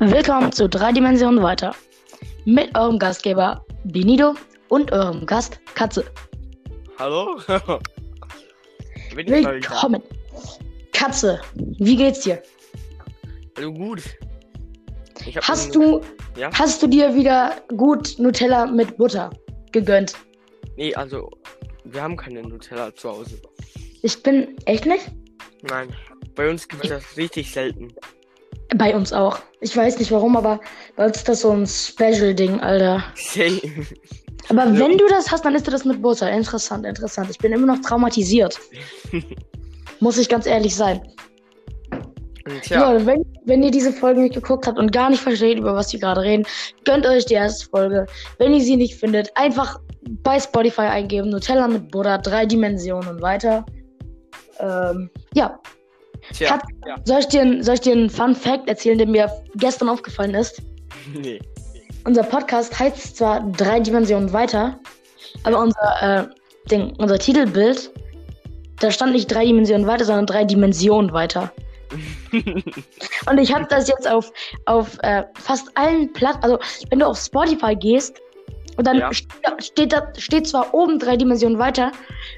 Willkommen zu drei Dimensionen weiter. Mit eurem Gastgeber Benido und eurem Gast Katze. Hallo? Willkommen. Katze, wie geht's dir? Hallo, gut. Hast du, Ja? hast du dir wieder gut Nutella mit Butter gegönnt? Nee, also, wir haben keine Nutella zu Hause. Ich bin echt nicht? Nein, bei uns gibt es das richtig selten. Bei uns auch. Ich weiß nicht warum, aber bei uns ist das so ein Special-Ding, Alter. Say. Aber Ja. wenn du das hast, dann ist das mit Butter. Interessant, interessant. Ich bin immer noch traumatisiert. Muss ich ganz ehrlich sein. Und Ja, ja, wenn, wenn ihr diese Folge nicht geguckt habt und gar nicht versteht, über was wir gerade reden, gönnt euch die erste Folge. Wenn ihr sie nicht findet, einfach bei Spotify eingeben, Nutella mit Butter, drei Dimensionen und weiter. Ähm, ja, tja, Kat- ja. soll ich, dir, soll ich dir einen Fun Fact erzählen, der mir gestern aufgefallen ist? Nee. Unser Podcast heißt zwar drei Dimensionen weiter, aber unser, äh, Ding, unser Titelbild, da stand nicht drei Dimensionen weiter, sondern drei Dimensionen weiter. Und ich habe das jetzt auf, auf äh, fast allen Platten, also wenn du auf Spotify gehst und dann Ja. steht, steht, da, steht zwar oben drei Dimensionen weiter,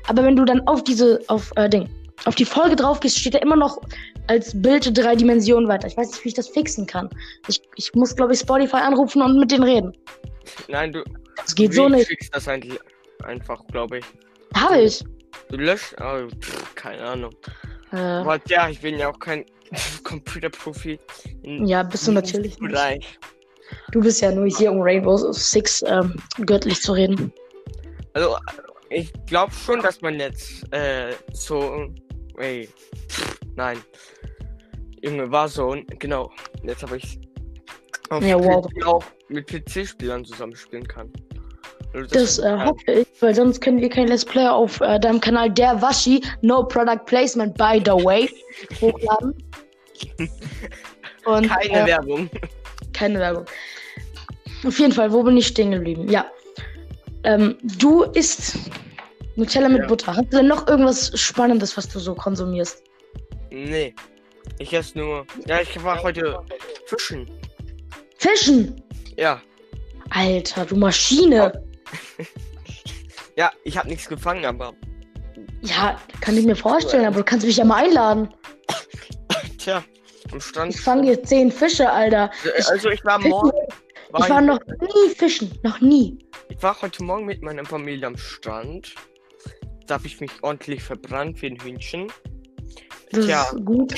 aber wenn du dann auf diese, auf äh, Ding, auf die Folge drauf gehst, steht da immer noch als Bild drei Dimensionen weiter. Ich weiß nicht, wie ich das fixen kann. Ich, ich muss, glaube ich, Spotify anrufen und mit denen reden. Nein, du. Das geht so nicht. fixst das eigentlich einfach, glaube ich. Habe ich. Du löscht, aber pff, keine Ahnung. Äh, Aber ja, ich bin ja auch kein Computerprofi. ja, bist du natürlich nicht. Bereich. Du bist ja nur hier, um Rainbow Six ähm, göttlich zu reden. Also, ich glaube schon, dass man jetzt äh, so. Ey, nein. Junge, war so. Genau. Jetzt habe ich auf Ja, wow. Auch mit PC-Spielern zusammenspielen kann. Also Das äh, ja, hoffe ich, weil sonst können wir kein Let's Play auf äh, deinem Kanal Der Waschi, No Product Placement, by the way, hochladen. Und, keine äh, Werbung. keine Werbung. Auf jeden Fall, wo bin ich stehen geblieben? Ja. Ähm, du isst Nutella mit Ja. Butter. Hast du denn noch irgendwas Spannendes, was du so konsumierst? Nee. Ich esse nur. Ja, ich war heute fischen. Fischen! Ja. Alter, du Maschine! Ja, ich habe nichts gefangen, aber. Ja, kann ich mir vorstellen, aber du kannst mich ja mal einladen. Tja, am Strand. Ich fange hier zehn Fische, Alter. Äh, Also ich war morgen. Ich war noch nie fischen. Noch nie. Ich war heute Morgen mit meiner Familie am Strand. Da habe ich mich ordentlich verbrannt wie ein Hühnchen. Das Tja, ist gut.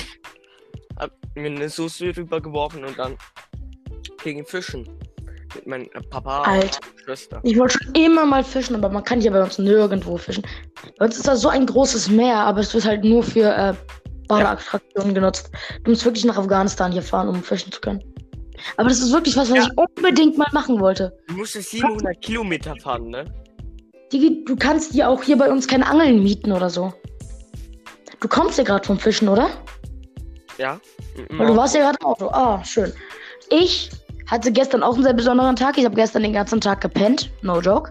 hab mir eine Soße rübergeworfen und dann gegen Fischen. Mit meinem äh, Papa Alter. und Schwester. Ich wollte schon immer mal fischen, aber man kann hier bei uns nirgendwo fischen. Bei uns ist da so ein großes Meer, aber es wird halt nur für äh, Badeattraktionen genutzt. Du musst wirklich nach Afghanistan hier fahren, um fischen zu können. Aber das ist wirklich was, was Ja. ich unbedingt mal machen wollte. Du musstest 700 Kilometer fahren, ne? Digi, du kannst dir auch hier bei uns keine Angeln mieten oder so. Du kommst ja gerade vom Fischen, oder? Ja. Weil du warst ja gerade im Auto. Ah, schön. Ich hatte gestern auch einen sehr besonderen Tag. Ich habe gestern den ganzen Tag gepennt. No joke.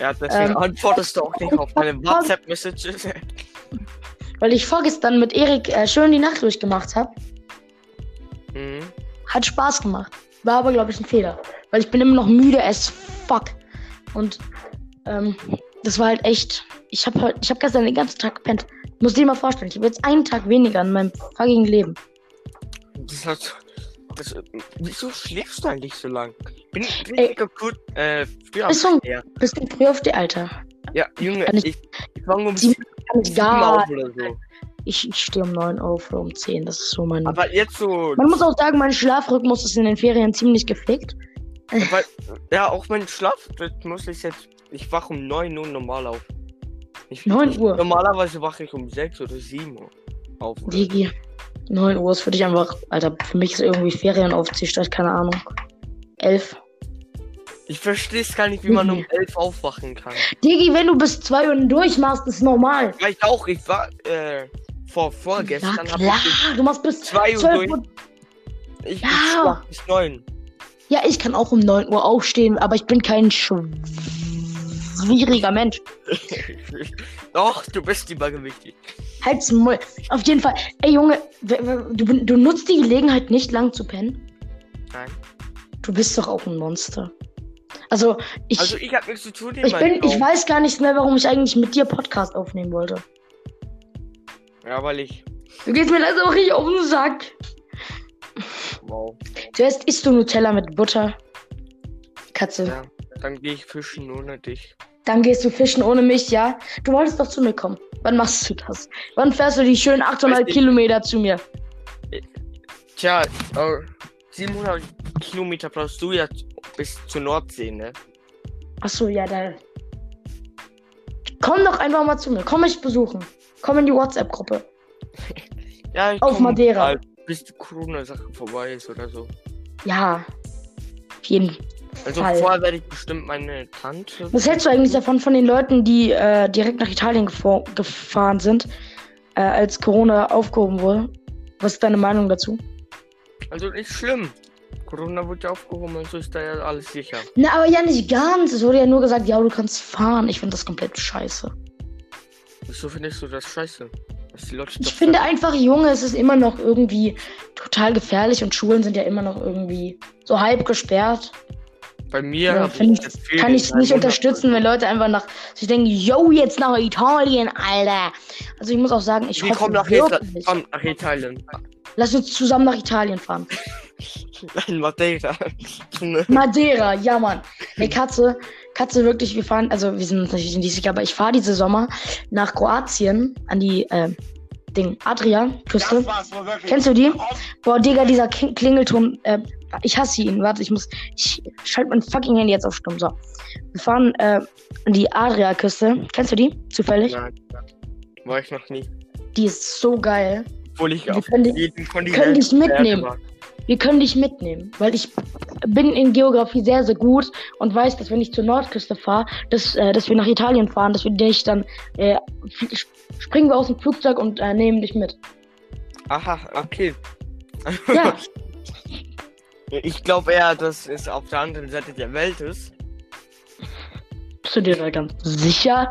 Ja, deswegen Ähm, antwortest du auch nicht auf meine WhatsApp-Messages. Weil ich vorgestern mit Erik äh, schön die Nacht durchgemacht habe. mhm. Hat Spaß gemacht. War aber, glaube ich, ein Fehler. Weil ich bin immer noch müde as fuck. Und ähm, das war halt echt. Ich habe heute, ich habe gestern den ganzen Tag gepennt. Muss dir mal vorstellen, ich habe jetzt einen Tag weniger in meinem fucking Leben. Das hat. Das, wieso schläfst du eigentlich so lang? Bin ich Ey. richtig kaputt? Äh, früher Bist du-. Bist du früh auf die Alter? ja, Junge, ich- ich, ich war um Sie- sieben Kann ich sieben gar. auf oder so. Ich, ich stehe um 9 auf oder um 10. Das ist so mein. Aber jetzt so. Man muss auch sagen, mein Schlafrhythmus ist in den Ferien ziemlich gepflegt. Weil, ja, auch mein Schlafrhythmus ist jetzt. Ich wache um 9 Uhr normal auf. Ich, 9 ich, Uhr? Normalerweise wache ich um 6 oder 7 Uhr auf. oder. Digi. 9 Uhr ist für dich einfach. Alter, für mich ist irgendwie Ferienaufziehzeit, keine Ahnung. 11. Ich verstehe es gar nicht, wie man um 11 aufwachen kann. Digi, wenn du bis 2 Uhr durchmachst, ist normal. Ja, ich auch. Ich war äh, vor Ja, vorgestern habe klar. ich Du machst bis 2 Uhr 12 durch. Uhr. Ich, Ja. bis 9. Ja, ich kann auch um 9 Uhr aufstehen, aber ich bin kein schwieriger Mensch. Doch, du bist übergewichtig. Halt's Maul. Auf jeden Fall. Ey, Junge, du, du nutzt die Gelegenheit nicht lang zu pennen. Nein. Du bist doch auch ein Monster. Also, ich, Also ich hab nichts zu tun ich, bin, ich weiß gar nicht mehr, warum ich eigentlich mit dir Podcast aufnehmen wollte. Ja, weil ich. Du gehst mir das auch richtig auf den Sack. Wow. Zuerst isst du Nutella mit Butter. Katze. Ja. Dann gehe ich fischen ohne dich. Dann gehst du fischen ohne mich, ja? Du wolltest doch zu mir kommen. Wann machst du das? Wann fährst du die schönen 800 Weiß. Kilometer zu mir? Tja, äh, 700 Kilometer brauchst du ja bis zur Nordsee, ne? Achso, ja, da. Komm doch einfach mal zu mir. Komm mich besuchen. Komm in die WhatsApp-Gruppe. Ja, ich Auf Madeira. mal, bis die Corona-Sache vorbei ist oder so. Ja. Auf jeden Also Fall. vorher werde ich bestimmt meine Tante. Was hältst du eigentlich davon, von den Leuten, die äh, direkt nach Italien gefo- gefahren sind, äh, als Corona aufgehoben wurde? Was ist deine Meinung dazu? Also nicht schlimm. Corona wird ja aufgehoben und so ist da ja alles sicher. Na, aber ja nicht ganz. Es wurde ja nur gesagt, ja, du kannst fahren. Ich finde das komplett scheiße. Wieso findest du das scheiße? Ich finde einfach, Junge, es ist immer noch irgendwie total gefährlich und Schulen sind ja immer noch irgendwie so halb gesperrt. Bei mir Ja, ich ich- Kann ich nicht unterstützen, wenn Leute einfach nach sich denken, yo, jetzt nach Italien, Alter. Also ich muss auch sagen, ich Wir hoffe kommen nach, Ita wirklich. komm, nach Italien. Lass uns zusammen nach Italien fahren. Nein, Madeira. Madeira, ja Mann. Nee, Katze, Katze wirklich, wir fahren, also wir sind uns natürlich nicht sicher, aber ich fahre diese Sommer nach Kroatien an die äh, Ding, Adria-Küste. Kennst du die? Boah, Digga, dieser King Klingelton, äh, ich hasse ihn. Warte, ich muss, ich schalte mein fucking Handy jetzt auf Stumm. So. Wir fahren äh, an die Adria-Küste. Kennst du die? Zufällig? Nein, war ich noch nie. Die ist so geil. Obwohl ich Wir auf können Kontinent können dich mitnehmen. Wir können dich mitnehmen, weil ich bin in Geografie sehr, sehr gut und weiß, dass wenn ich zur Nordküste fahre, dass, äh, dass wir nach Italien fahren, dass wir dich dann äh, springen wir aus dem Flugzeug und äh, nehmen dich mit. Aha, okay. Ja, Ich glaube eher, dass es auf der anderen Seite der Welt ist. bist du dir da ganz sicher?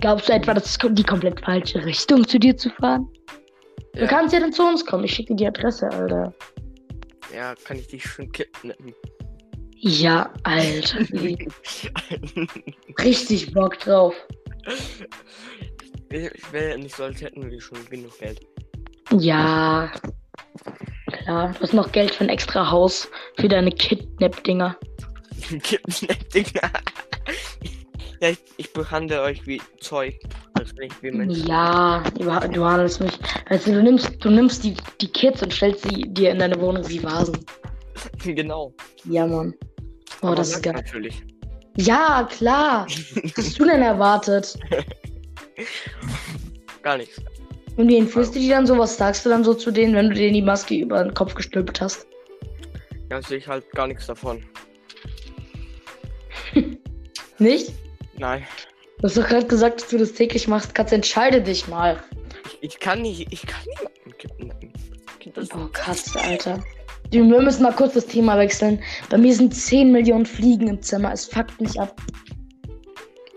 Glaubst du etwa, das ist die komplett falsche Richtung zu dir zu fahren? Du Ja, kannst ja dann zu uns kommen. Ich schicke dir die Adresse, Alter. ja, kann ich dich schon kidnappen. Ja, Alter. Richtig Bock drauf. ich ich wäre ja nicht so, als hätten wir schon genug Geld. Ja. Klar. Du hast noch Geld für ein extra Haus für deine Kidnap-Dinger. Kidnapping. ja, ich, ich behandle euch wie Zeug. Also nicht wie Menschen. Ja, du, handelst mich. Also du nimmst, du nimmst die, die Kids und stellst sie dir in deine Wohnung wie Vasen. genau. Ja, Mann. Oh, Aber das ist geil. Natürlich. Ja, klar. Was hast du denn erwartet? Gar nichts. Und wie entführst du die dann so? Was sagst du dann so zu denen, wenn du denen die Maske über den Kopf gestülpt hast? Ja, sehe ich halt gar nichts davon. Nicht? Nein. Du hast doch gerade gesagt, dass du das täglich machst. Katze, entscheide dich mal. Ich, ich kann nicht, ich kann kidnappen. Kind, das Oh, Katze, Alter. Wir müssen mal kurz das Thema wechseln. Bei mir sind 10 Millionen Fliegen im Zimmer. Es fuckt mich ab.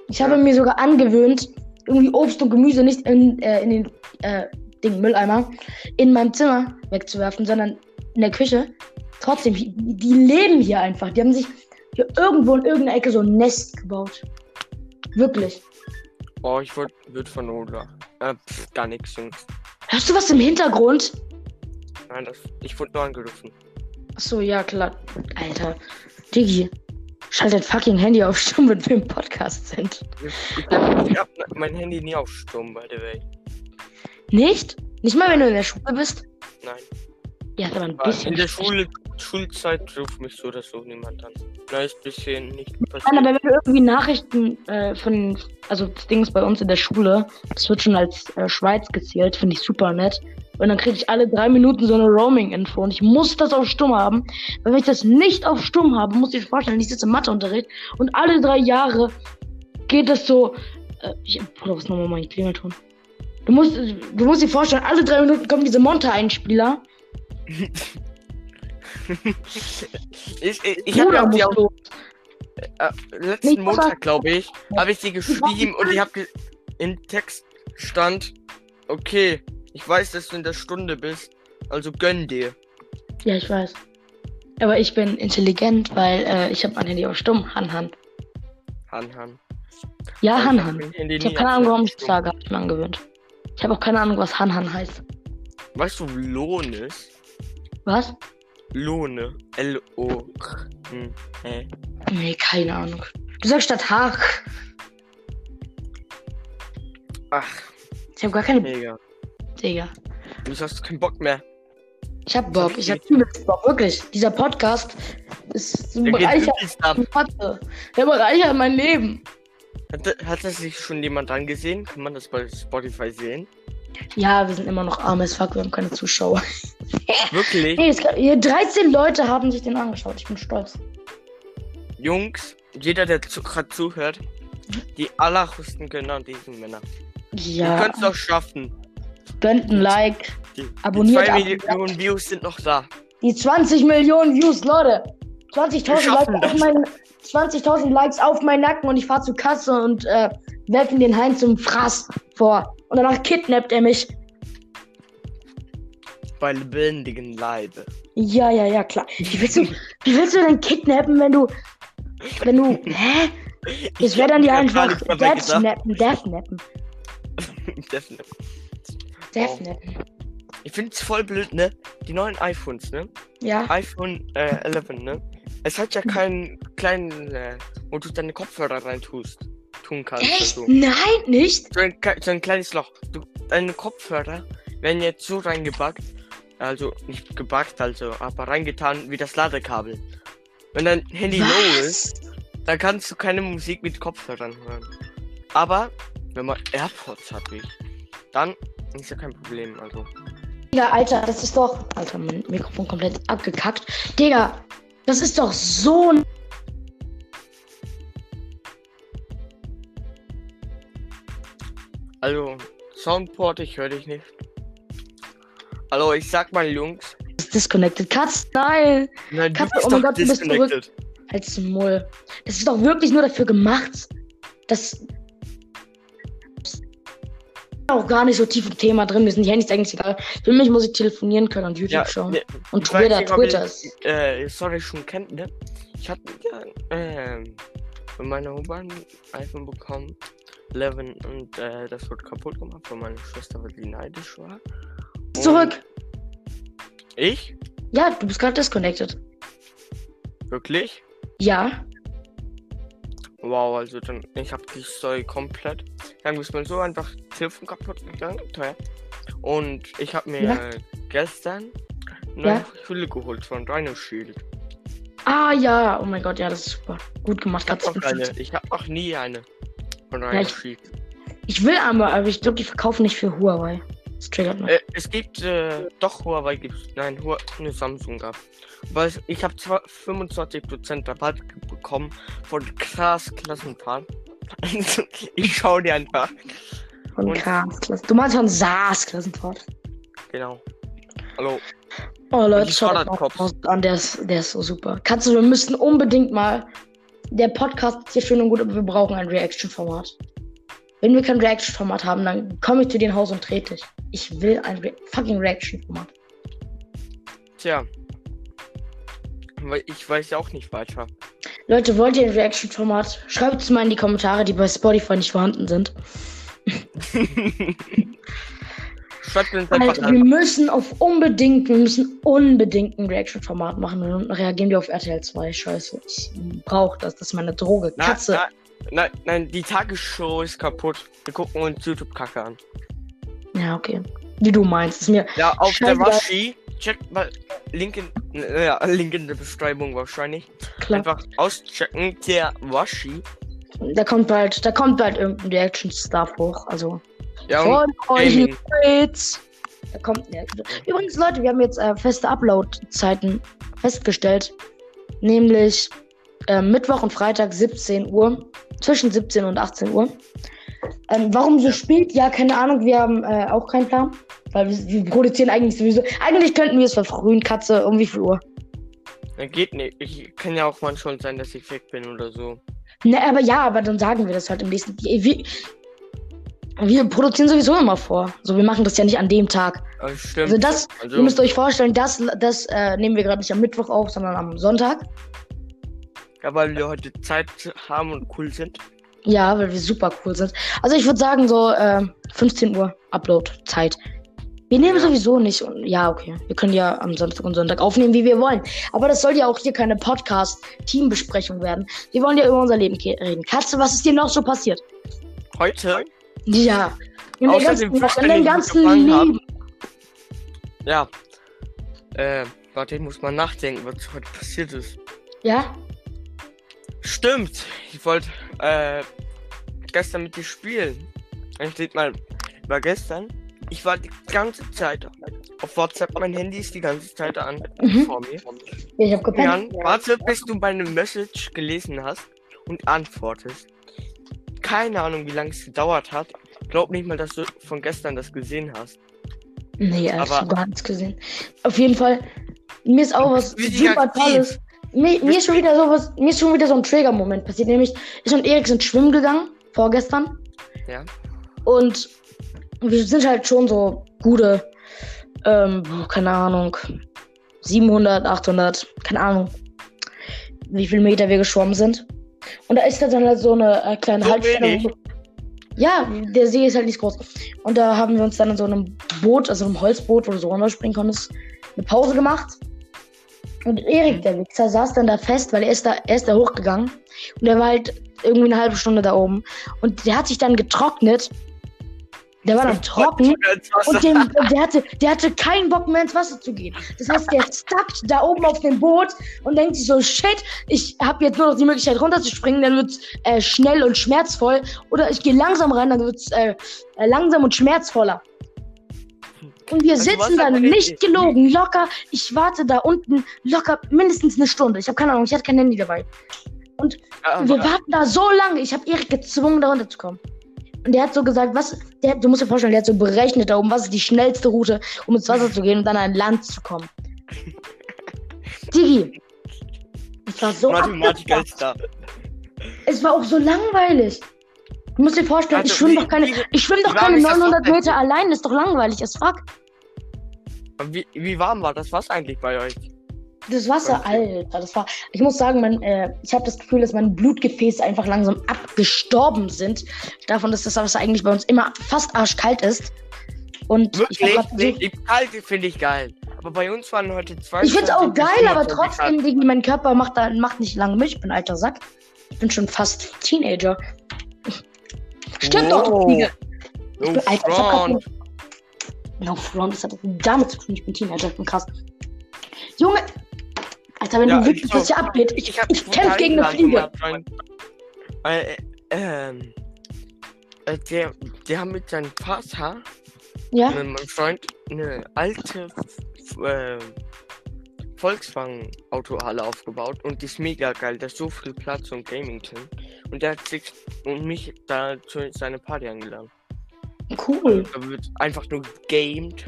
Ich habe Ja. mir sogar angewöhnt, irgendwie Obst und Gemüse nicht in, äh, in den äh, Ding, Mülleimer in meinem Zimmer wegzuwerfen, sondern in der Küche. Trotzdem, die, leben hier einfach. Die haben sich hier irgendwo in irgendeiner Ecke so ein Nest gebaut. Wirklich. Oh, ich wurde wird von Ola. Äh, pff, gar nichts, Jungs. Hörst du was im Hintergrund? Nein, das, ich wurde nur angerufen. Achso, ja, klar. Alter. Diggi, schalt dein fucking Handy auf Stumm, wenn wir im Podcast sind. Ich hab, ich hab mein Handy nie auf Sturm, by the way. Nicht? Nicht mal, wenn du in der Schule bist? Nein. Ja, aber ein Aber bisschen. in der Schule, Schulzeit ruft mich so oder so niemand an. Ist bisschen nicht Nein, passiert. aber wenn du irgendwie Nachrichten äh, von, also das Ding ist bei uns in der Schule, das wird schon als äh, Schweiz gezählt, finde ich super nett. Und dann kriege ich alle drei Minuten so eine Roaming-Info und ich muss das auf Stumm haben. Weil wenn ich das nicht auf Stumm habe, muss ich vorstellen, ich sitze im Matheunterricht und alle drei Jahre geht es so. Äh, ich, Bruder, was nochmal mein Klingelton? Du musst, du musst dir vorstellen, alle drei Minuten kommen diese Monte-Einspieler. ich ich, ich habe ja auch die musst du. äh, Nee, letzten auf. Montag, glaube ich, habe ich sie geschrieben und ich habe ge im Text stand, okay, ich weiß, dass du in der Stunde bist, also gönn dir. Ja, ich weiß. Aber ich bin intelligent, weil äh, ich habe mein Handy auf stumm. Han Han. Han Han. Ja, Han Han. Ich habe keine Ahnung, warum ich das sage. Hab ich mir angewöhnt. Ich habe auch keine Ahnung, was Han Han heißt. Weißt du, Lohn ist? Was? Lohne. L-O. Hm. Hä? Nee, keine Ahnung. Du sagst statt Haag. Ach, Ich habe gar keine. mega. Digga. Du hast keinen Bock mehr. Ich hab Bock. Ich hab übelst Bock. Wirklich. Dieser Podcast ist ab. Mathe. Der bereichert mein Leben. Hat, hat das sich schon jemand angesehen? Kann man das bei Spotify sehen? Ja, wir sind immer noch arm as fuck. Wir haben keine Zuschauer. Wirklich? Nee, hier 13 Leute haben sich den angeschaut. Ich bin stolz. Jungs, jeder, der zu, gerade zuhört, die allergrößten Gönner diesen Männer. Ihr Ja, könnt es auch schaffen. gönnt ein Like. Die, Abonniert die ab- 2 Millionen Views sind noch da. Die 20 Millionen Views, Leute. 20.000 Wir Likes, schaffen auf meinen- 20.000 Likes auf meinen Nacken und ich fahr zur Kasse und äh, werf ihm den Heinz zum Fraß vor. Und danach kidnappt er mich. Bei lebendigen Leibe. Ja, ja, ja, klar. Wie willst du, wie willst du denn kidnappen, wenn du. Wenn du. Hä? Das wäre dann Ich gar einfach. Deathnappen, Deathnappen, Definitiv. Deathnappen. Ich finde es voll blöd, ne? Die neuen iPhones, ne? Ja. iPhone äh, 11, ne? Es hat ja keinen kleinen, äh, wo du deine Kopfhörer reintust. Tun kannst. Echt? Also. Nein, nicht? So, ein, so ein kleines Loch. Du, deine Kopfhörer werden jetzt so reingebackt. Also nicht gebackt, also, aber reingetan wie das Ladekabel. Wenn dein Handy low ist, Was? dann kannst du keine Musik mit Kopfhörern hören. Aber wenn man AirPods hat, ich, dann ist ja kein Problem. Also. Digga, Alter, das ist doch. Alter, mein Mikrofon komplett abgekackt. Digga, das ist doch so ein. Also, Soundport, ich höre dich nicht. Hallo, ich sag mal Jungs. Disconnected. Katz, nein. Nein, bist oh mein Gott, du bist disconnected. Als Mull. Das ist doch wirklich nur dafür gemacht. Das. auch gar nicht so tief im Thema drin. Wir sind die Handys eigentlich egal. Für mich muss ich telefonieren können und YouTube Ja, schauen. ne, und Twitter, nicht, Twitter. Äh, sorry, schon kennt, ne? Ich hatte ja, von meiner Oma ein iPhone bekommen. 11 und äh, das wurde kaputt gemacht von meiner Schwester, weil die neidisch war. Und Zurück. Ich? Ja, du bist gerade disconnected. Wirklich? Ja. Wow, also dann, ich hab die Story komplett. Dann ist mir so einfach Telefon kaputt gegangen, teuer. Und ich hab mir Ja. gestern Ja. neue Hülle geholt von Rhino Shield. Ah ja. Oh mein Gott, ja, das ist super. Gut gemacht. Ich hab Katze. noch hab noch nie eine Ja, ich-. Ich will aber, aber ich glaube, die verkaufen nicht für Huawei. Das triggert mich. Äh, es gibt, äh, doch Huawei gibt's. Nein, Huawei, nur Samsung gab. Weil ich habe zwar 25% Rabatt bekommen von krass Klassenfahrt. Also, ich schau dir einfach. Von und- Krass. Du meinst von SARS Klassenfahrt. Genau. Hallo. Oh Leute, schaut. Post an, der ist, der ist so super. Katze, wir müssen unbedingt mal. Der Podcast ist hier schön und gut, aber wir brauchen ein Reaction-Format. Wenn wir kein Reaction-Format haben, dann komme ich zu dir in Haus und trete dich. Ich will ein Re fucking Reaction-Format. Tja. Weil ich weiß ja auch nicht weiter. Leute, wollt ihr ein Reaction-Format? Schreibt es mal in die Kommentare, die bei Spotify nicht vorhanden sind. Schreibt uns einfach Alter, wir müssen auf unbedingt, wir müssen unbedingt ein Reaction-Format machen. Und dann reagieren wir auf RTL 2. Scheiße, ich brauche das. Das ist meine Droge. Na, Katze. na, nein, nein, die Tagesshow ist kaputt. Wir gucken uns YouTube-Kacke an. Ja, okay. Wie du meinst. Ist mir Ja, auf der. Waschi. Checkt mal Link in, ja, Link in der Beschreibung wahrscheinlich. klar. Einfach auschecken. Der Waschi. Da kommt bald, da kommt bald irgendein Reaction-Stuff hoch. Also. Ja, Von euch. Da kommt ja, Übrigens, Leute, wir haben jetzt äh, feste Upload-Zeiten festgestellt. Nämlich äh, Mittwoch und Freitag 17 Uhr. Zwischen 17 und 18 Uhr. Ähm, warum so spät? Ja, keine Ahnung. Wir haben äh, auch keinen Plan. Weil wir, wir produzieren eigentlich sowieso. Eigentlich könnten wir es verfrühen, Katze. Um wie viel Uhr? Geht nicht. Ich kann ja auch manchmal sein, dass ich weg bin oder so. Ne, aber ja, aber dann sagen wir das halt im nächsten. Wir, Wir produzieren sowieso immer vor. So, wir machen das ja nicht an dem Tag. Also, stimmt. Also das, Also, ihr müsst euch vorstellen, das, das äh, nehmen wir gerade nicht am Mittwoch auf, sondern am Sonntag. ja, weil wir heute Zeit haben und cool sind. Ja, weil wir super cool sind. Also ich würde sagen so äh, 15 Uhr Upload-Zeit. Wir nehmen Ja. sowieso nicht. Und, ja, okay. Wir können ja am Samstag und Sonntag aufnehmen, wie wir wollen. Aber das soll ja auch hier keine Podcast-Teambesprechung werden. Wir wollen ja über unser Leben reden. Katze, was ist dir noch so passiert? Heute? Ja. In Außer ganzen, dem in wir ganzen haben. Leben. Ja. Äh, warte, ich muss mal nachdenken, was heute passiert ist. Ja? Stimmt. Ich wollte äh, gestern mit dir spielen. Dann steht mal, war gestern. Ich war die ganze Zeit auf WhatsApp. Mein Handy ist die ganze Zeit an Mhm. vor mir. Ich hab gepennt. Jan, warte, bis du meine Message gelesen hast und antwortest. Keine Ahnung, wie lange es gedauert hat. Glaub nicht mal, dass du von gestern das gesehen hast. Nee, ich Aber- hab gar nichts gesehen. Auf jeden Fall, mir ist auch was super. Tolles. Mir, mir ist schon wieder sowas, mir ist schon wieder so ein Trigger-Moment passiert. Nämlich, ich und Erik sind schwimmen gegangen, vorgestern. Ja. Und wir sind halt schon so gute, ähm, keine Ahnung, 700, 800, keine Ahnung, wie viele Meter wir geschwommen sind. Und da ist dann halt so eine äh, kleine So Haltestelle. wo- Ja, der See ist halt nicht groß. Und da haben wir uns dann in so einem Boot, also einem Holzboot, wo du so runterspringen konntest, eine Pause gemacht. Und Erik, Mhm. der Wichser, saß dann da fest, weil er ist da, er ist da hochgegangen. Und er war halt irgendwie eine halbe Stunde da oben. Und der hat sich dann getrocknet. Der war dann trocken. Und dem, und der, hatte, der hatte keinen Bock mehr ins Wasser zu gehen. Das heißt, der stackt da oben auf dem Boot und denkt sich so, shit, ich habe jetzt nur noch die Möglichkeit runterzuspringen, dann wird's äh, schnell und schmerzvoll. Oder ich gehe langsam rein, dann wird's äh, äh, langsam und schmerzvoller. Und wir Also, sitzen der- nicht gelogen, locker. Ich warte da unten locker mindestens eine Stunde. Ich habe keine Ahnung, ich hatte kein Handy dabei. Wir warten da so lange. Ich habe Erik gezwungen, da runterzukommen. Und der hat so gesagt, was, der, du musst dir vorstellen, der hat so berechnet da oben, was ist die schnellste Route, um ins Wasser zu gehen und dann an Land zu kommen. Digi. Es war so ist da. Es war auch so langweilig. Du musst dir vorstellen, ich Also, schwimme wie- doch keine, wie- ich schwimme doch keine ist das 900 Wasser? Meter allein, ist doch langweilig as fuck. Wie, wie warm war das Wasser eigentlich bei euch? Das Wasser, Okay. Alter, das war. Ich muss sagen, mein, äh, ich habe das Gefühl, dass meine Blutgefäße einfach langsam abgestorben sind. Davon, dass das Wasser eigentlich bei uns immer fast arschkalt ist. Und ich Wirklich? gerade versucht. Die kalte finde ich geil. Aber bei uns waren heute zwei. Ich find's auch geil, aber 25 trotzdem, Digi, mein Körper macht, da, macht nicht lange mit. Ich bin alter Sack. Ich bin schon fast Teenager. Stimmt doch, du Fliege. No Ich bin- Alter, ich hab grad front. No front, das hat damit zu tun. Ich bin Teenager, ich bin krass. Junge! Alter, wenn Ja, du wüsstest, ich was hier abgeht. Ich, Ich, ich kämpfe gegen eine Fliege. Weil, äh, ähm, äh, der, der hat mit seinem Vater, Ja? mit meinem Freund, eine alte äh, Volkswagen-Autohalle aufgebaut und die ist mega geil. Da ist so viel Platz und Gaming drin. Und der hat sich und mich da zu seiner Party eingeladen. Cool. Da wird einfach nur gamed.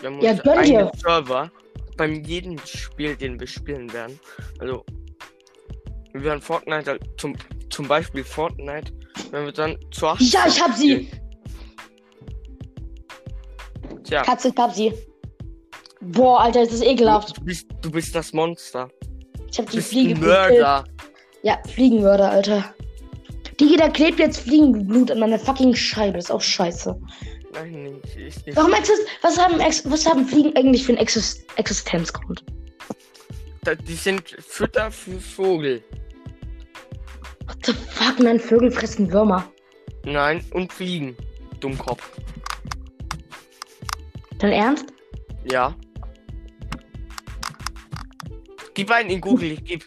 Wir haben Ja, uns gönn dir. einen Server beim jedem Spiel, den wir spielen werden. Also, wir werden Fortnite, halt zum, zum Beispiel Fortnite, wenn wir dann zu 18 Ja, ich hab sie. Tja, Katze, ich hab sie. Boah, Alter, das ist ekelhaft. du bist, du bist das Monster. Ich hab die Fliege. Mörder. Ja, Fliegenmörder, Alter. Digi, da klebt jetzt Fliegenblut an meiner fucking Scheibe. Ist auch scheiße. Nein, nicht, ist nicht. Warum exist was haben, was haben Fliegen eigentlich für einen Exist Existenzgrund? Da- Die sind Fütter für Vogel. What the fuck, nein, Vögel fressen Würmer. Nein, und Fliegen. Dummkopf. Dein Ernst? Ja. Gib einen in Google, ich geb.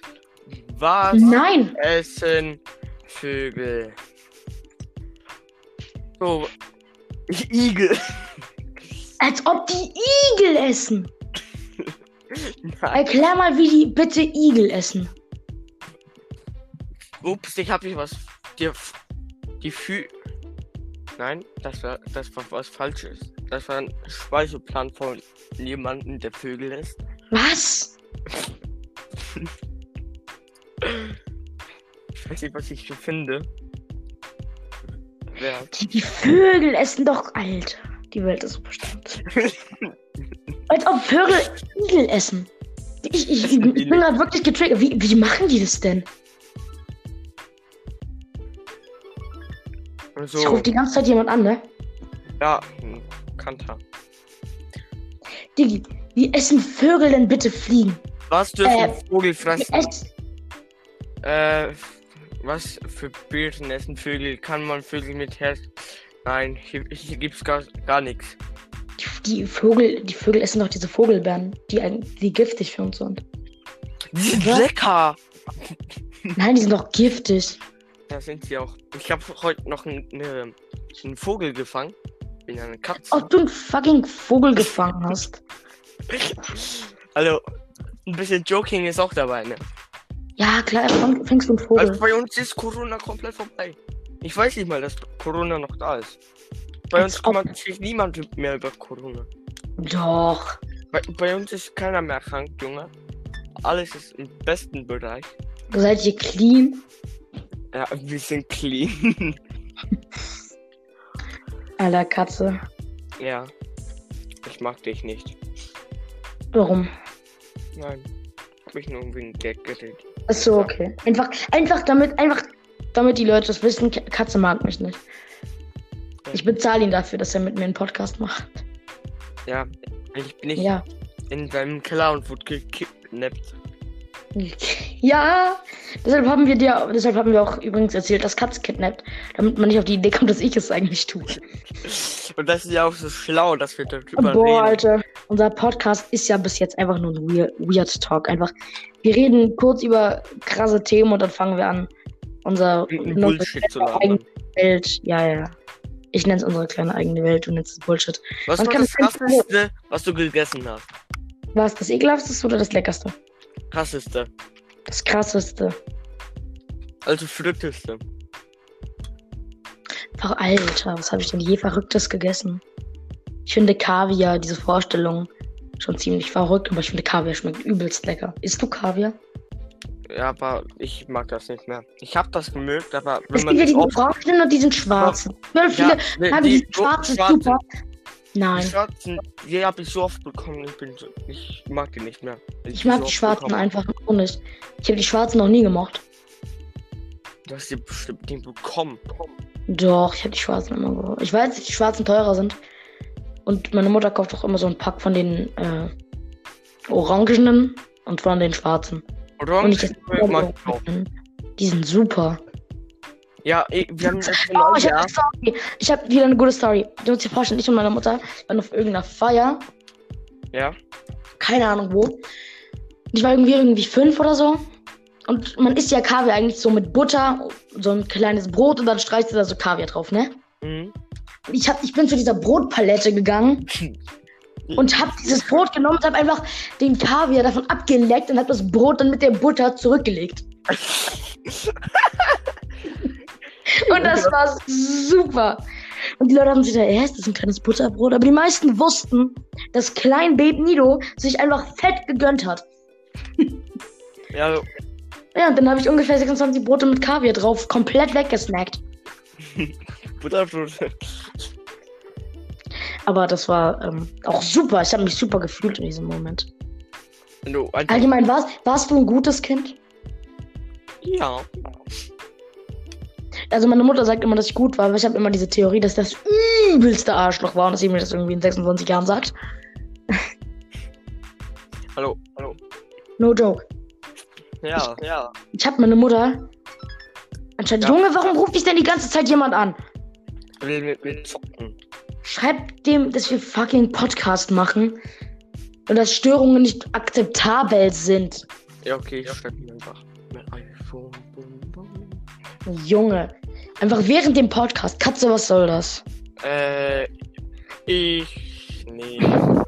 Was Nein! essen Vögel? So. Igel. Als ob die Igel essen. Nein. Erklär mal, wie die bitte Igel essen. Ups, ich hab hier was. Die, die Fü. Nein, das war, das war was Falsches. Das war ein Speiseplan von jemandem, der Vögel isst. Was? Ich weiß nicht, was ich hier finde. Wer? Die, Vögel essen doch. Alter, die Welt ist so bestimmt. Als ob Vögel Igel essen. Ich, ich, ich, ich bin gerade wirklich getriggert. Wie, wie machen die das denn? Ich rufe So, die ganze Zeit jemand an, ne? ja, Kanter. Digi, wie essen Vögel denn bitte Fliegen? Was dürfen Äh, Vogel Wie fressen? ess- Äh, was für Beeren essen Vögel? Kann man Vögel mit Herz? Nein, hier, hier gibt's gar, gar nichts. Die, die, Vögel, die Vögel essen doch diese Vogelbeeren, die, eigentlich- die giftig für uns sind. Die sind Was? lecker! Nein, die sind doch giftig. Ja, sind sie auch. Ich habe heute noch einen, ne, einen Vogel gefangen. Bin eine Katze. Ob du einen fucking Vogel gefangen hast. Also, ein bisschen Joking ist auch dabei, ne? Ja, klar, fängst du einen Vogel. Also bei uns ist Corona komplett vorbei. Ich weiß nicht mal, dass Corona noch da ist. Bei Als uns kümmert sich niemand mehr über Corona. Doch. Bei, bei uns ist keiner mehr krank, Junge. Alles ist im besten Bereich. Seid ihr clean? Ja, wir sind clean. Alter Katze. ja. Ich mag dich nicht. Warum? Nein. Hab ich nur wegen Gag geredet. Ist so okay. Einfach, einfach damit, einfach damit die Leute das wissen, Katze mag mich nicht. Ich bezahle ihn dafür, dass er mit mir einen Podcast macht. Ja. Ich bin nicht Ja. in seinem Keller und wurde gekidnappt. Ja, deshalb haben wir dir, deshalb haben wir auch übrigens erzählt, dass Katz kidnappt, damit man nicht auf die Idee kommt, dass ich es eigentlich tue. Und das ist ja auch so schlau, dass wir darüber Boah, reden. Alter, unser Podcast ist ja bis jetzt einfach nur ein Weird, Weird Talk. Einfach, wir reden kurz über krasse Themen und dann fangen wir an, unser Bullshit zu eigene Welt, ja, ja. Ich nenne es unsere kleine eigene Welt, du nennst es Bullshit. Was Man war kann das krasseste, was du gegessen hast? War es das ekelhafteste oder das leckerste? Krasseste. Das krasseste. Also verrückteste. Alter, was habe ich denn je Verrücktes gegessen? Ich finde Kaviar, diese Vorstellung, schon ziemlich verrückt, aber ich finde Kaviar schmeckt übelst lecker. Isst du Kaviar? Ja, aber ich mag das nicht mehr. Ich hab das gemögt, aber wenn Es man gibt ja diesen orangenen und diesen schwarzen. Voll viele ne, haben diesen schwarzen super. Die Nein, schwarzen, die habe ich so oft bekommen. Ich bin so, ich mag die nicht mehr. ich die mag so die schwarzen bekomme. einfach auch nicht. Ich habe die schwarzen noch nie gemocht. Du hast die bestimmt nie bekommen. Doch, ich habe die schwarzen immer gemocht. Ich weiß, dass die schwarzen teurer sind. Und meine Mutter kauft auch immer so einen Pack von den äh, orangenen und von den schwarzen. Und Orange ich esse mag ich auch. Die sind super. Ja, ich, wir haben Oh, genau, ich habe ja. eine Story. Ich habe wieder eine gute Story. Du musst dir vorstellen, ich und meine Mutter waren auf irgendeiner Feier. Ja. Keine Ahnung wo. Ich war irgendwie irgendwie fünf oder so. Und man isst ja Kaviar eigentlich so mit Butter, so ein kleines Brot und dann streichst du da so Kaviar drauf, ne? Mhm. Ich, hab, ich bin zu dieser Brotpalette gegangen und hab dieses Brot genommen und hab einfach den Kaviar davon abgeleckt und hab das Brot dann mit der Butter zurückgelegt. Und das war super. Und die Leute haben sich gedacht, ja, ist das ein kleines Butterbrot? Aber die meisten wussten, dass Klein Babe Nido sich einfach fett gegönnt hat. Ja, so, Ja, und dann habe ich ungefähr 26 Brote mit Kaviar drauf, komplett weggesnackt. Butterbrot. Aber das war ähm, auch super. Ich habe mich super gefühlt in diesem Moment. Einfach, Allgemein, warst, warst du ein gutes Kind? ja. Also meine Mutter sagt immer, dass ich gut war, aber ich habe immer diese Theorie, dass das übelste Arschloch war und dass sie mir das irgendwie in 26 Jahren sagt. Hallo, hallo. No joke. Ja, ja. Ich habe meine Mutter. Anstatt, Ja. Junge, warum ruft dich denn die ganze Zeit jemand an? Will mit mir zocken. Schreib dem, dass wir fucking Podcast machen und dass Störungen nicht akzeptabel sind. Ja, okay, ich schreib ihn einfach. Mit iPhone. Junge. Einfach während dem Podcast. Katze, was soll das? Äh, ich nehme ein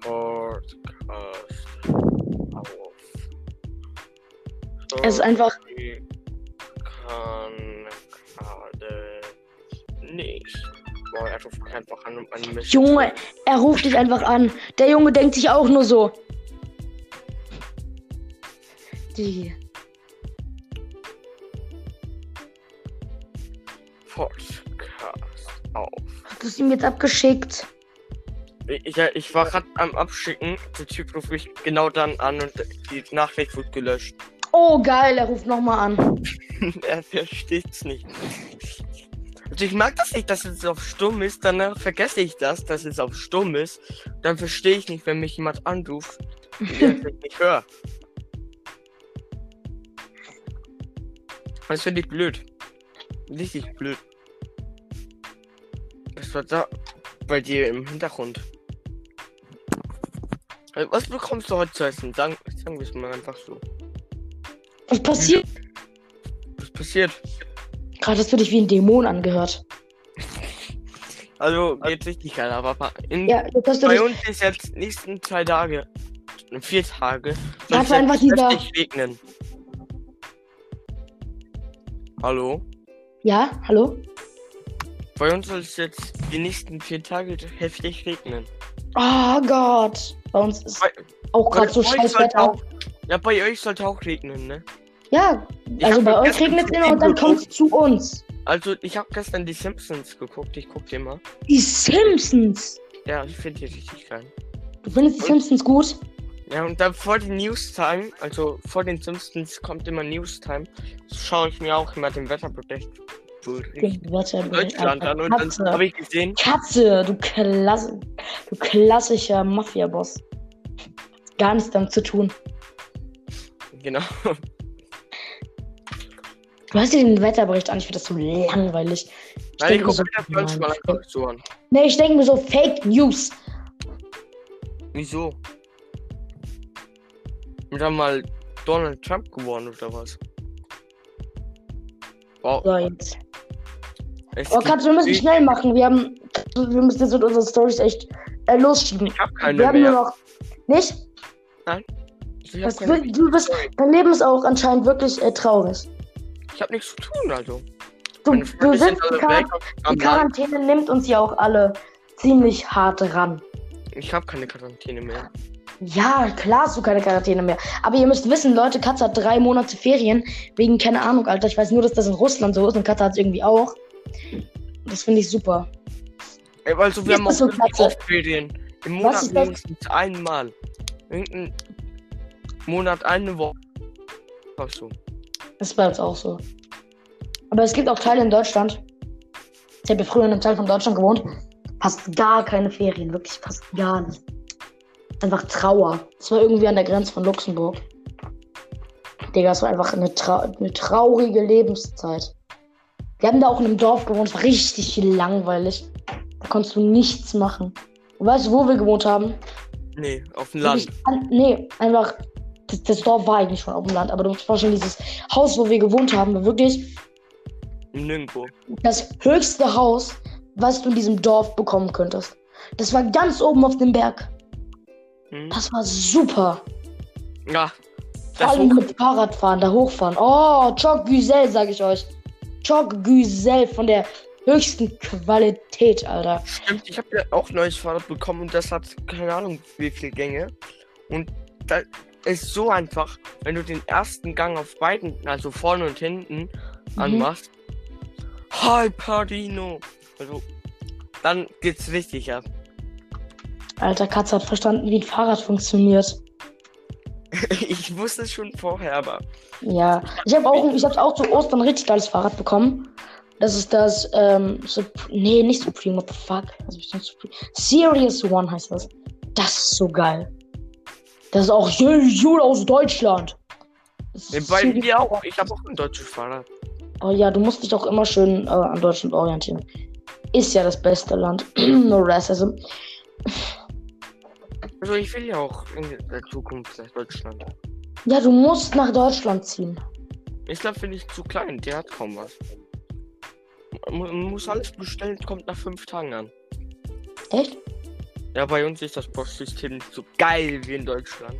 Podcast auf. Es ist einfach. Kann nicht. Boah, er ruft mich einfach an, um an mich. Junge, er ruft dich einfach an. Der Junge denkt sich auch nur so. Die. Podcast auf. Hast du es ihm jetzt abgeschickt? Ich, ja, ich war gerade am Abschicken. Der Typ ruft mich genau dann an und die Nachricht wird gelöscht. Oh, geil, er ruft nochmal an. er versteht's nicht. Also ich mag das nicht, dass es auf stumm ist, dann vergesse ich das, dass es auf stumm ist. Dann verstehe ich nicht, wenn mich jemand anruft, der ich nicht höre. Das finde ich blöd. Richtig blöd. Was war da bei dir im Hintergrund? Also, Was bekommst du heute zu essen? Sagen, sagen wir es mal einfach so. Was passiert? Was passiert? Gerade hast du dich wie ein Dämon angehört. Also geht richtig geil, aber in, Ja, bei uns ist jetzt nächsten zwei Tage, vier Tage, war einfach dieser- heftig regnen. Hallo? Ja, hallo? Bei uns soll es jetzt die nächsten vier Tage heftig regnen. Oh Gott. Bei uns ist Bei, auch gerade so scheiß Wetter. auch, ja, bei euch sollte auch regnen, ne? Ja, Ich also bei euch regnet es immer und dann kommt es zu uns. Also, ich habe gestern die Simpsons geguckt, ich gucke immer. Die Simpsons. Ja, ich finde die richtig geil. Du findest die Simpsons gut? Ja, und dann vor den News-Time, also vor den Simpsons kommt immer News-Time, schaue ich mir auch immer den Wetterbericht Deutschland an und dann habe ich gesehen, Katze, du, Klasse, du klassischer Mafia-Boss. Gar nichts damit zu tun. genau, Du hast dir den Wetterbericht an, ich finde das so langweilig. Ich Nein, ich gucke so, mir das nein, so an. Nee, ich denke mir so Fake News. Wieso? Wird dann mal Donald Trump geworden oder was? Wow, So, jetzt. es Oh, Katze, wir müssen ich- schnell machen. Wir haben. Wir müssen jetzt mit unseren Stories echt äh, losschieben. Ich hab keine wir haben mehr. nur noch. Nicht? Keine will- du bist, dein Leben ist auch anscheinend wirklich äh, traurig. Ich hab nichts zu tun, also. Du, du sind sind alle die, Land. Quarantäne nimmt uns ja auch alle ziemlich hart ran. Ich habe keine Quarantäne mehr. Ja, klar hast du keine Quarantäne mehr. Aber ihr müsst wissen, Leute, Katze hat drei Monate Ferien. Wegen, keine Ahnung, Alter. Ich weiß nur, dass das in Russland so ist und Katze hat es irgendwie auch. Das finde ich super. Ey, Also wir Ist haben auch so, oft Ferien. Im Monat mindestens einmal. Irgendein Monat eine Woche. Ach so. Das ist bei uns auch so. Aber es gibt auch Teile in Deutschland. Ich habe ja früher in einem Teil von Deutschland gewohnt. Fast gar keine Ferien, wirklich fast gar nicht. Einfach Trauer. Das war irgendwie an der Grenze von Luxemburg. Digga, es war einfach eine, trau eine traurige Lebenszeit. Wir haben da auch in einem Dorf gewohnt, es war richtig langweilig. Da konntest du nichts machen. Und weißt du, wo wir gewohnt haben? Nee, auf dem Land. An, nee, einfach. Das, das Dorf war eigentlich schon auf dem Land, aber du musst vorstellen, dieses Haus, wo wir gewohnt haben, war wirklich Nirgendwo. das höchste Haus, was du in diesem Dorf bekommen könntest. Das war ganz oben auf dem Berg. Hm? Das war super. Ja. Vor allem mit Fahrradfahren, da hochfahren. Oh, Choc Güzel, sag ich euch. Choc Güzel von der höchsten Qualität, Alter. Stimmt, ich habe ja auch neues Fahrrad bekommen und das hat keine Ahnung wie viele Gänge. Und da ist so einfach, wenn du den ersten Gang auf beiden, also vorne und hinten, Mhm. anmachst. Hi Padino! Also, dann geht's richtig ab. Alter, Katze hat verstanden, wie ein Fahrrad funktioniert. ich wusste es schon vorher, aber Ja, ich habe auch, ich habe auch zu Ostern ein richtig geiles Fahrrad bekommen. Das ist das, ähm, Sup nee, nicht Supreme, what the fuck? Was hab ich denn Supreme? Serious One heißt das. Das ist so geil. Das ist auch Jude aus Deutschland. Bei mir auch. Ich habe auch ein deutsches Fahrrad. Oh ja, du musst dich auch immer schön äh, an Deutschland orientieren. Ist ja das beste Land. no racism. Also ich will ja auch in der Zukunft nach Deutschland. Ja, du musst nach Deutschland ziehen. Island finde ich zu klein, der hat kaum was. Man man muss alles bestellen, kommt nach fünf Tagen an. Echt? Ja, bei uns ist das Postsystem nicht so geil wie in Deutschland.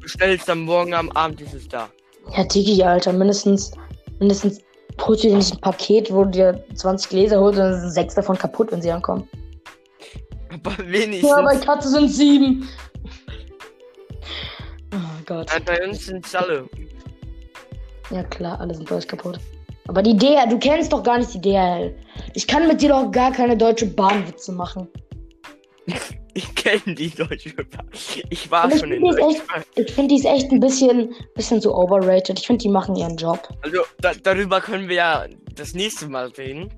Bestellst am Morgen, am Abend ist es da. Ja, Digi, Alter, mindestens, mindestens holst du dir nicht ein Paket, wo du dir 20 Gläser holst und dann sind sechs davon kaputt, wenn sie ankommen. Aber wenigstens. Ja, bei Katze sind sieben. Oh Gott. Nein, bei uns sind es alle. Ja klar, alle sind bei euch kaputt. Aber die DHL, du kennst doch gar nicht die DHL. Ich kann mit dir doch gar keine deutsche Bahnwitze machen. Ich kenne die Deutsche Bahn. Ich war ich schon in finde Deutschland. echt- ich find die ist echt ein bisschen, bisschen zu overrated. Ich finde, die machen ihren Job. Also da, darüber können wir ja das nächste Mal reden.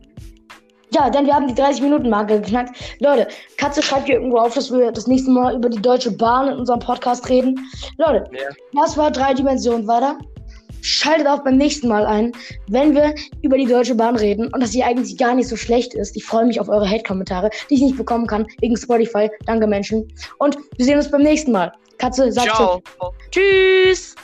Ja, denn wir haben die 30-Minuten-Marke geknackt. Leute, Katze schreibt hier irgendwo auf, dass wir das nächste Mal über die Deutsche Bahn in unserem Podcast reden. Leute, Ja. das war drei Dimensionen weiter. Schaltet auch beim nächsten Mal ein, wenn wir über die Deutsche Bahn reden und dass sie eigentlich gar nicht so schlecht ist. Ich freue mich auf eure Hate-Kommentare, die ich nicht bekommen kann wegen Spotify. Danke, Menschen. Und wir sehen uns beim nächsten Mal. Katze, sag Ciao. Tschüss.